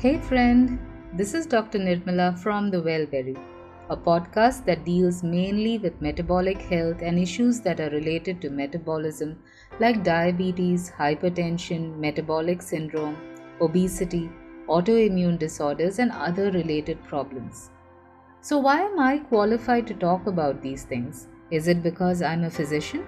Hey friend, this is Dr. Nirmala from The Wellberry, a podcast that deals mainly with metabolic health and issues that are related to metabolism like diabetes, hypertension, metabolic syndrome, obesity, autoimmune disorders, and other related problems. So, why am I qualified to talk about these things? Is it because I'm a physician?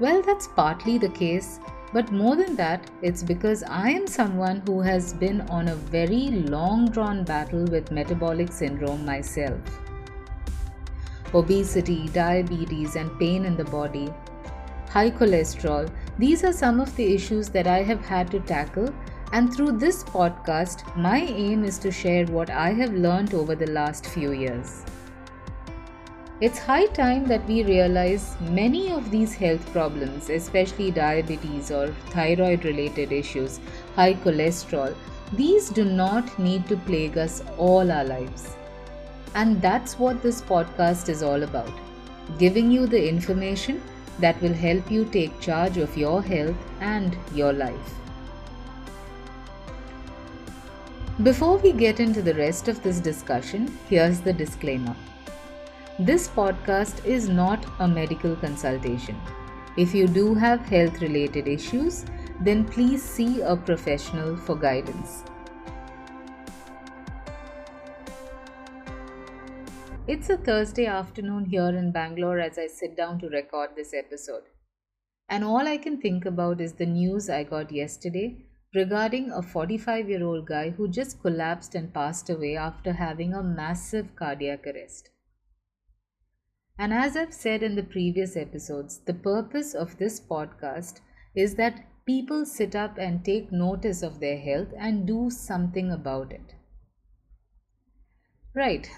Well, that's partly the case, but more than that, it's because I am someone who has been on a very long drawn battle with metabolic syndrome myself. Obesity, diabetes, and pain in the body, high cholesterol, these are some of the issues that I have had to tackle. And through this podcast, my aim is to share what I have learned over the last few years. It's high time that we realize many of these health problems, especially diabetes or thyroid related issues, high cholesterol, these do not need to plague us all our lives. And that's what this podcast is all about giving you the information that will help you take charge of your health and your life. Before we get into the rest of this discussion, here's the disclaimer. This podcast is not a medical consultation. If you do have health related issues, then please see a professional for guidance. It's a Thursday afternoon here in Bangalore as I sit down to record this episode. And all I can think about is the news I got yesterday regarding a 45 year old guy who just collapsed and passed away after having a massive cardiac arrest. And as I've said in the previous episodes, the purpose of this podcast is that people sit up and take notice of their health and do something about it. Right.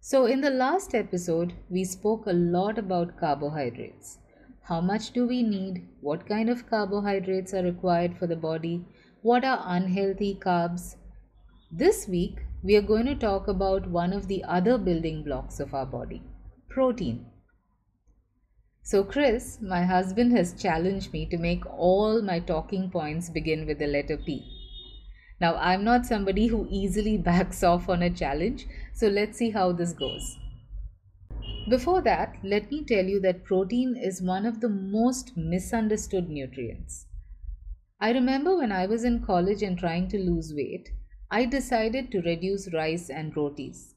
So, in the last episode, we spoke a lot about carbohydrates. How much do we need? What kind of carbohydrates are required for the body? What are unhealthy carbs? This week, we are going to talk about one of the other building blocks of our body protein. So, Chris, my husband, has challenged me to make all my talking points begin with the letter P. Now, I'm not somebody who easily backs off on a challenge, so let's see how this goes. Before that, let me tell you that protein is one of the most misunderstood nutrients. I remember when I was in college and trying to lose weight, I decided to reduce rice and rotis.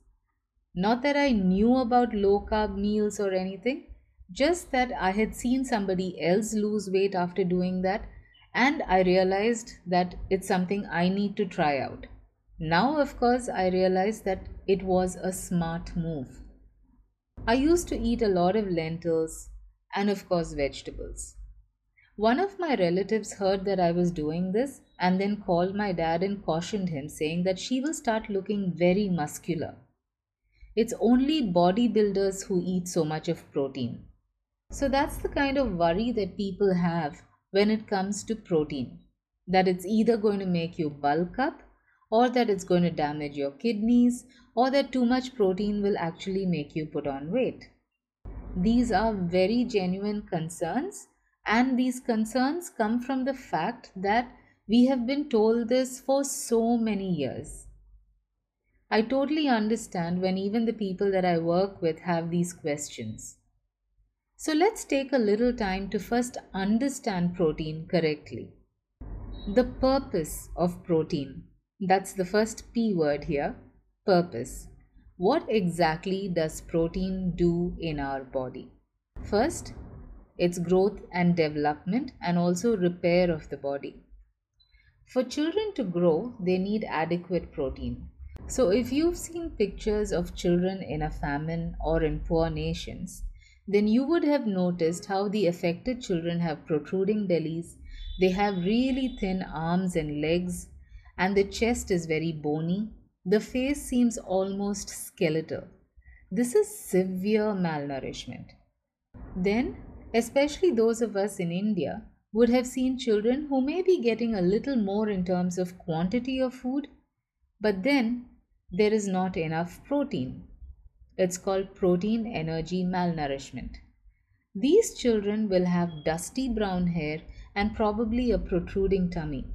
Not that I knew about low carb meals or anything, just that I had seen somebody else lose weight after doing that, and I realized that it's something I need to try out. Now, of course, I realize that it was a smart move. I used to eat a lot of lentils and, of course, vegetables. One of my relatives heard that I was doing this and then called my dad and cautioned him, saying that she will start looking very muscular. It's only bodybuilders who eat so much of protein. So that's the kind of worry that people have when it comes to protein that it's either going to make you bulk up, or that it's going to damage your kidneys, or that too much protein will actually make you put on weight. These are very genuine concerns, and these concerns come from the fact that we have been told this for so many years. I totally understand when even the people that I work with have these questions. So let's take a little time to first understand protein correctly. The purpose of protein. That's the first P word here purpose. What exactly does protein do in our body? First, its growth and development and also repair of the body. For children to grow, they need adequate protein. So, if you've seen pictures of children in a famine or in poor nations, then you would have noticed how the affected children have protruding bellies, they have really thin arms and legs, and the chest is very bony. The face seems almost skeletal. This is severe malnourishment. Then, especially those of us in India, would have seen children who may be getting a little more in terms of quantity of food, but then there is not enough protein. It's called protein energy malnourishment. These children will have dusty brown hair and probably a protruding tummy.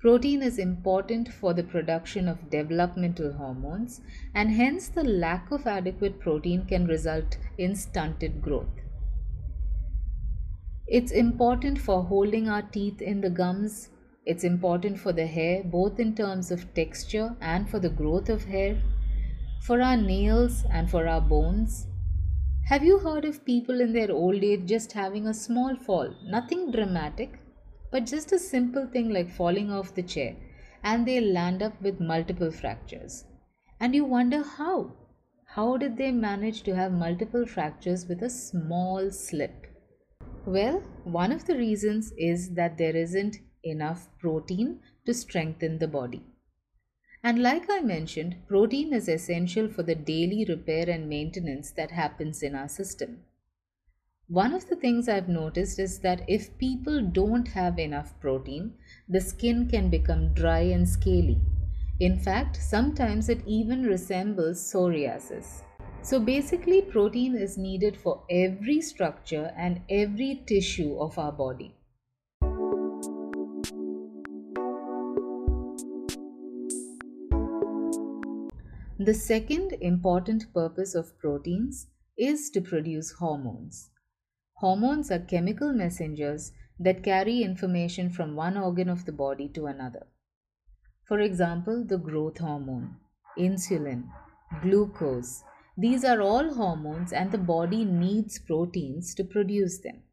Protein is important for the production of developmental hormones, and hence the lack of adequate protein can result in stunted growth. It's important for holding our teeth in the gums. It's important for the hair, both in terms of texture and for the growth of hair, for our nails and for our bones. Have you heard of people in their old age just having a small fall? Nothing dramatic, but just a simple thing like falling off the chair, and they land up with multiple fractures. And you wonder how? How did they manage to have multiple fractures with a small slip? Well, one of the reasons is that there isn't enough protein to strengthen the body. And like I mentioned, protein is essential for the daily repair and maintenance that happens in our system. One of the things I've noticed is that if people don't have enough protein, the skin can become dry and scaly. In fact, sometimes it even resembles psoriasis. So basically, protein is needed for every structure and every tissue of our body. The second important purpose of proteins is to produce hormones. Hormones are chemical messengers that carry information from one organ of the body to another. For example, the growth hormone, insulin, glucose. These are all hormones, and the body needs proteins to produce them.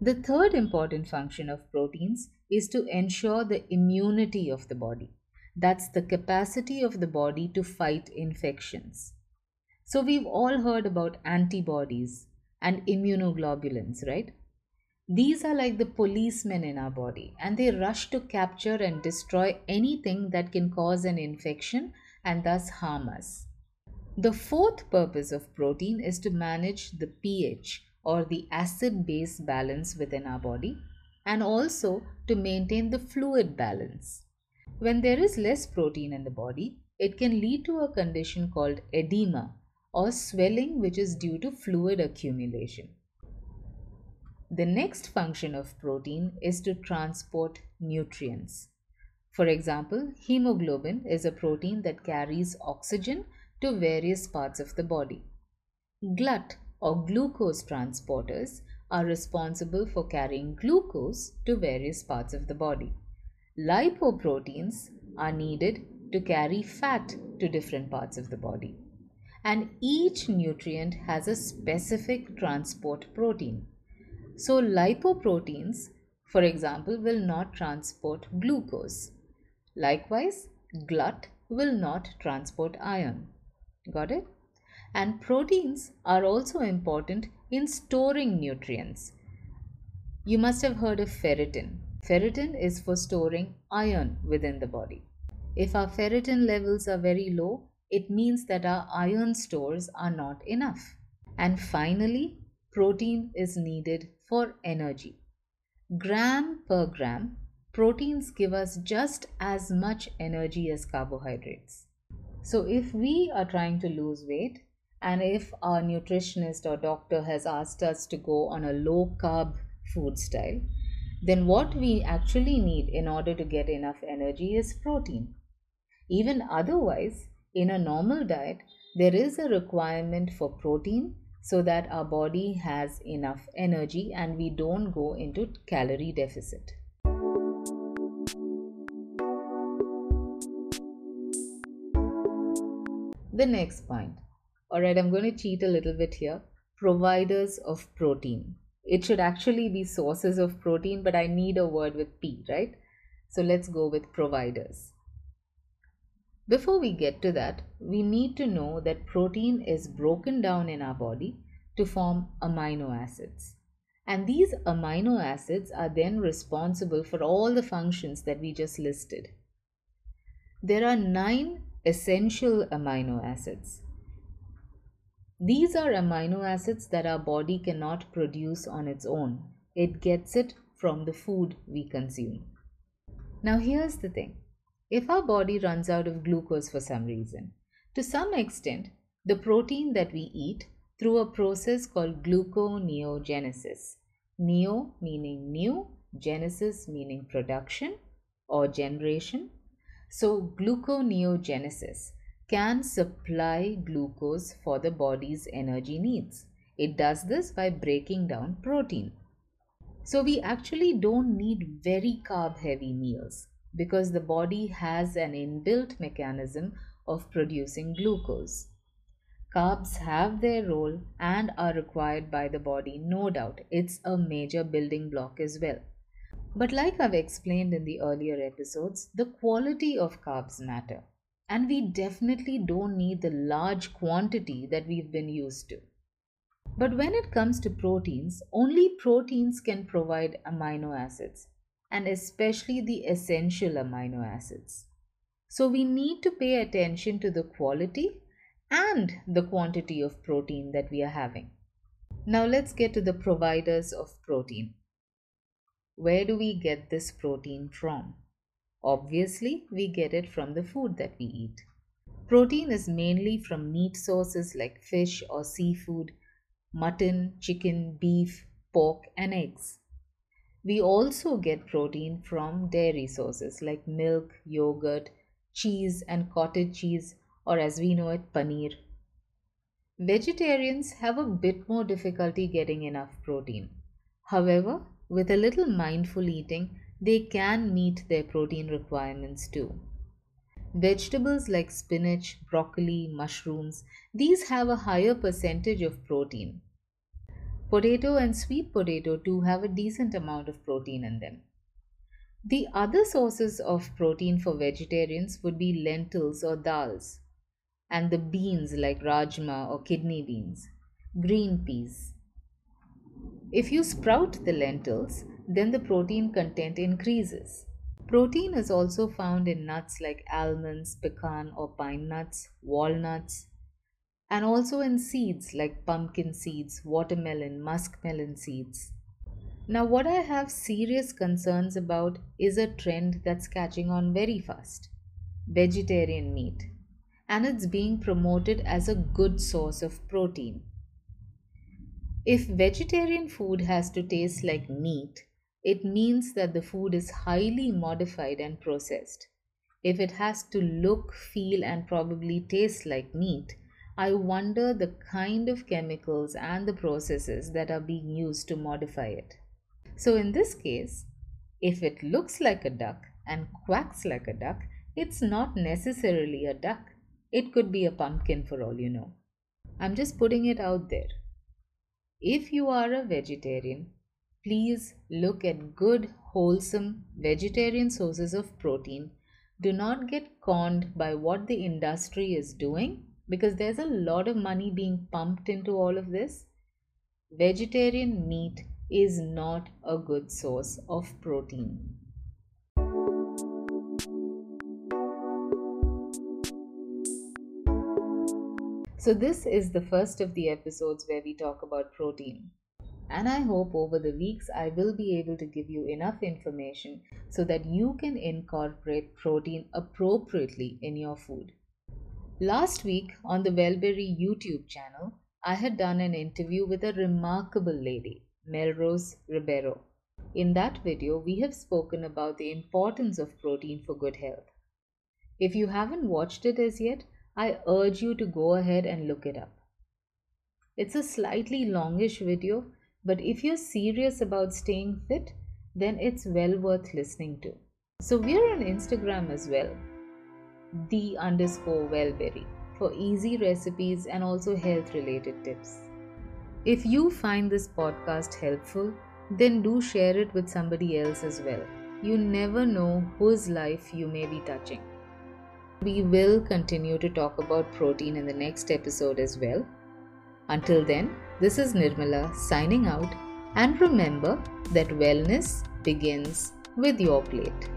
The third important function of proteins is to ensure the immunity of the body. That's the capacity of the body to fight infections. So, we've all heard about antibodies, and immunoglobulins, right? These are like the policemen in our body and they rush to capture and destroy anything that can cause an infection and thus harm us. The fourth purpose of protein is to manage the pH or the acid base balance within our body and also to maintain the fluid balance. When there is less protein in the body, it can lead to a condition called edema or swelling which is due to fluid accumulation. The next function of protein is to transport nutrients. For example, hemoglobin is a protein that carries oxygen to various parts of the body. GLUT or glucose transporters are responsible for carrying glucose to various parts of the body. Lipoproteins are needed to carry fat to different parts of the body and each nutrient has a specific transport protein. So, lipoproteins, for example, will not transport glucose. Likewise, GLUT will not transport iron. Got it? And proteins are also important in storing nutrients. You must have heard of ferritin. Ferritin is for storing iron within the body. If our ferritin levels are very low, it means that our iron stores are not enough. And finally, protein is needed for energy. Gram per gram, proteins give us just as much energy as carbohydrates. So, if we are trying to lose weight, and if our nutritionist or doctor has asked us to go on a low carb food style, then what we actually need in order to get enough energy is protein. Even otherwise, in a normal diet, there is a requirement for protein so that our body has enough energy and we don't go into calorie deficit. The next point. Alright, I'm going to cheat a little bit here. Providers of protein. It should actually be sources of protein, but I need a word with P, right? So let's go with providers. Before we get to that, we need to know that protein is broken down in our body to form amino acids. And these amino acids are then responsible for all the functions that we just listed. There are nine essential amino acids. These are amino acids that our body cannot produce on its own. It gets it from the food we consume. Now, here's the thing if our body runs out of glucose for some reason. To some extent, the protein that we eat through a process called gluconeogenesis. Neo meaning new, genesis meaning production. or generation? So, gluconeogenesis can supply glucose for the body's energy needs. It does this by breaking down protein. So, we actually don't need very carb heavy meals because the body has an inbuilt mechanism of producing glucose. Carbs have their role and are required by the body, no doubt. It's a major building block as well. But, like I've explained in the earlier episodes, the quality of carbs matter. And we definitely don't need the large quantity that we've been used to. But when it comes to proteins, only proteins can provide amino acids, and especially the essential amino acids. So we need to pay attention to the quality and the quantity of protein that we are having. Now let's get to the providers of protein. Where do we get this protein from? Obviously, we get it from the food that we eat. Protein is mainly from meat sources like fish or seafood, mutton, chicken, beef, pork, and eggs. We also get protein from dairy sources like milk, yogurt, cheese, and cottage cheese, or as we know it, paneer. Vegetarians have a bit more difficulty getting enough protein. However, with a little mindful eating, they can meet their protein requirements too. Vegetables like spinach, broccoli, mushrooms, these have a higher percentage of protein. Potato and sweet potato too have a decent amount of protein in them. The other sources of protein for vegetarians would be lentils or dals and the beans like rajma or kidney beans, green peas. If you sprout the lentils, then the protein content increases. Protein is also found in nuts like almonds, pecan or pine nuts, walnuts, and also in seeds like pumpkin seeds, watermelon, muskmelon seeds. Now, what I have serious concerns about is a trend that's catching on very fast vegetarian meat and it's being promoted as a good source of protein. If vegetarian food has to taste like meat, it means that the food is highly modified and processed. If it has to look, feel, and probably taste like meat, I wonder the kind of chemicals and the processes that are being used to modify it. So, in this case, if it looks like a duck and quacks like a duck, it's not necessarily a duck. It could be a pumpkin for all you know. I'm just putting it out there. If you are a vegetarian, please look at good, wholesome vegetarian sources of protein. Do not get conned by what the industry is doing because there's a lot of money being pumped into all of this. Vegetarian meat is not a good source of protein. So, this is the first of the episodes where we talk about protein. And I hope over the weeks I will be able to give you enough information so that you can incorporate protein appropriately in your food. Last week on the Wellberry YouTube channel, I had done an interview with a remarkable lady, Melrose Ribeiro. In that video, we have spoken about the importance of protein for good health. If you haven't watched it as yet, I urge you to go ahead and look it up. It's a slightly longish video, but if you're serious about staying fit, then it's well worth listening to. So we're on Instagram as well, the underscore wellberry, for easy recipes and also health related tips. If you find this podcast helpful, then do share it with somebody else as well. You never know whose life you may be touching. We will continue to talk about protein in the next episode as well. Until then, this is Nirmala signing out, and remember that wellness begins with your plate.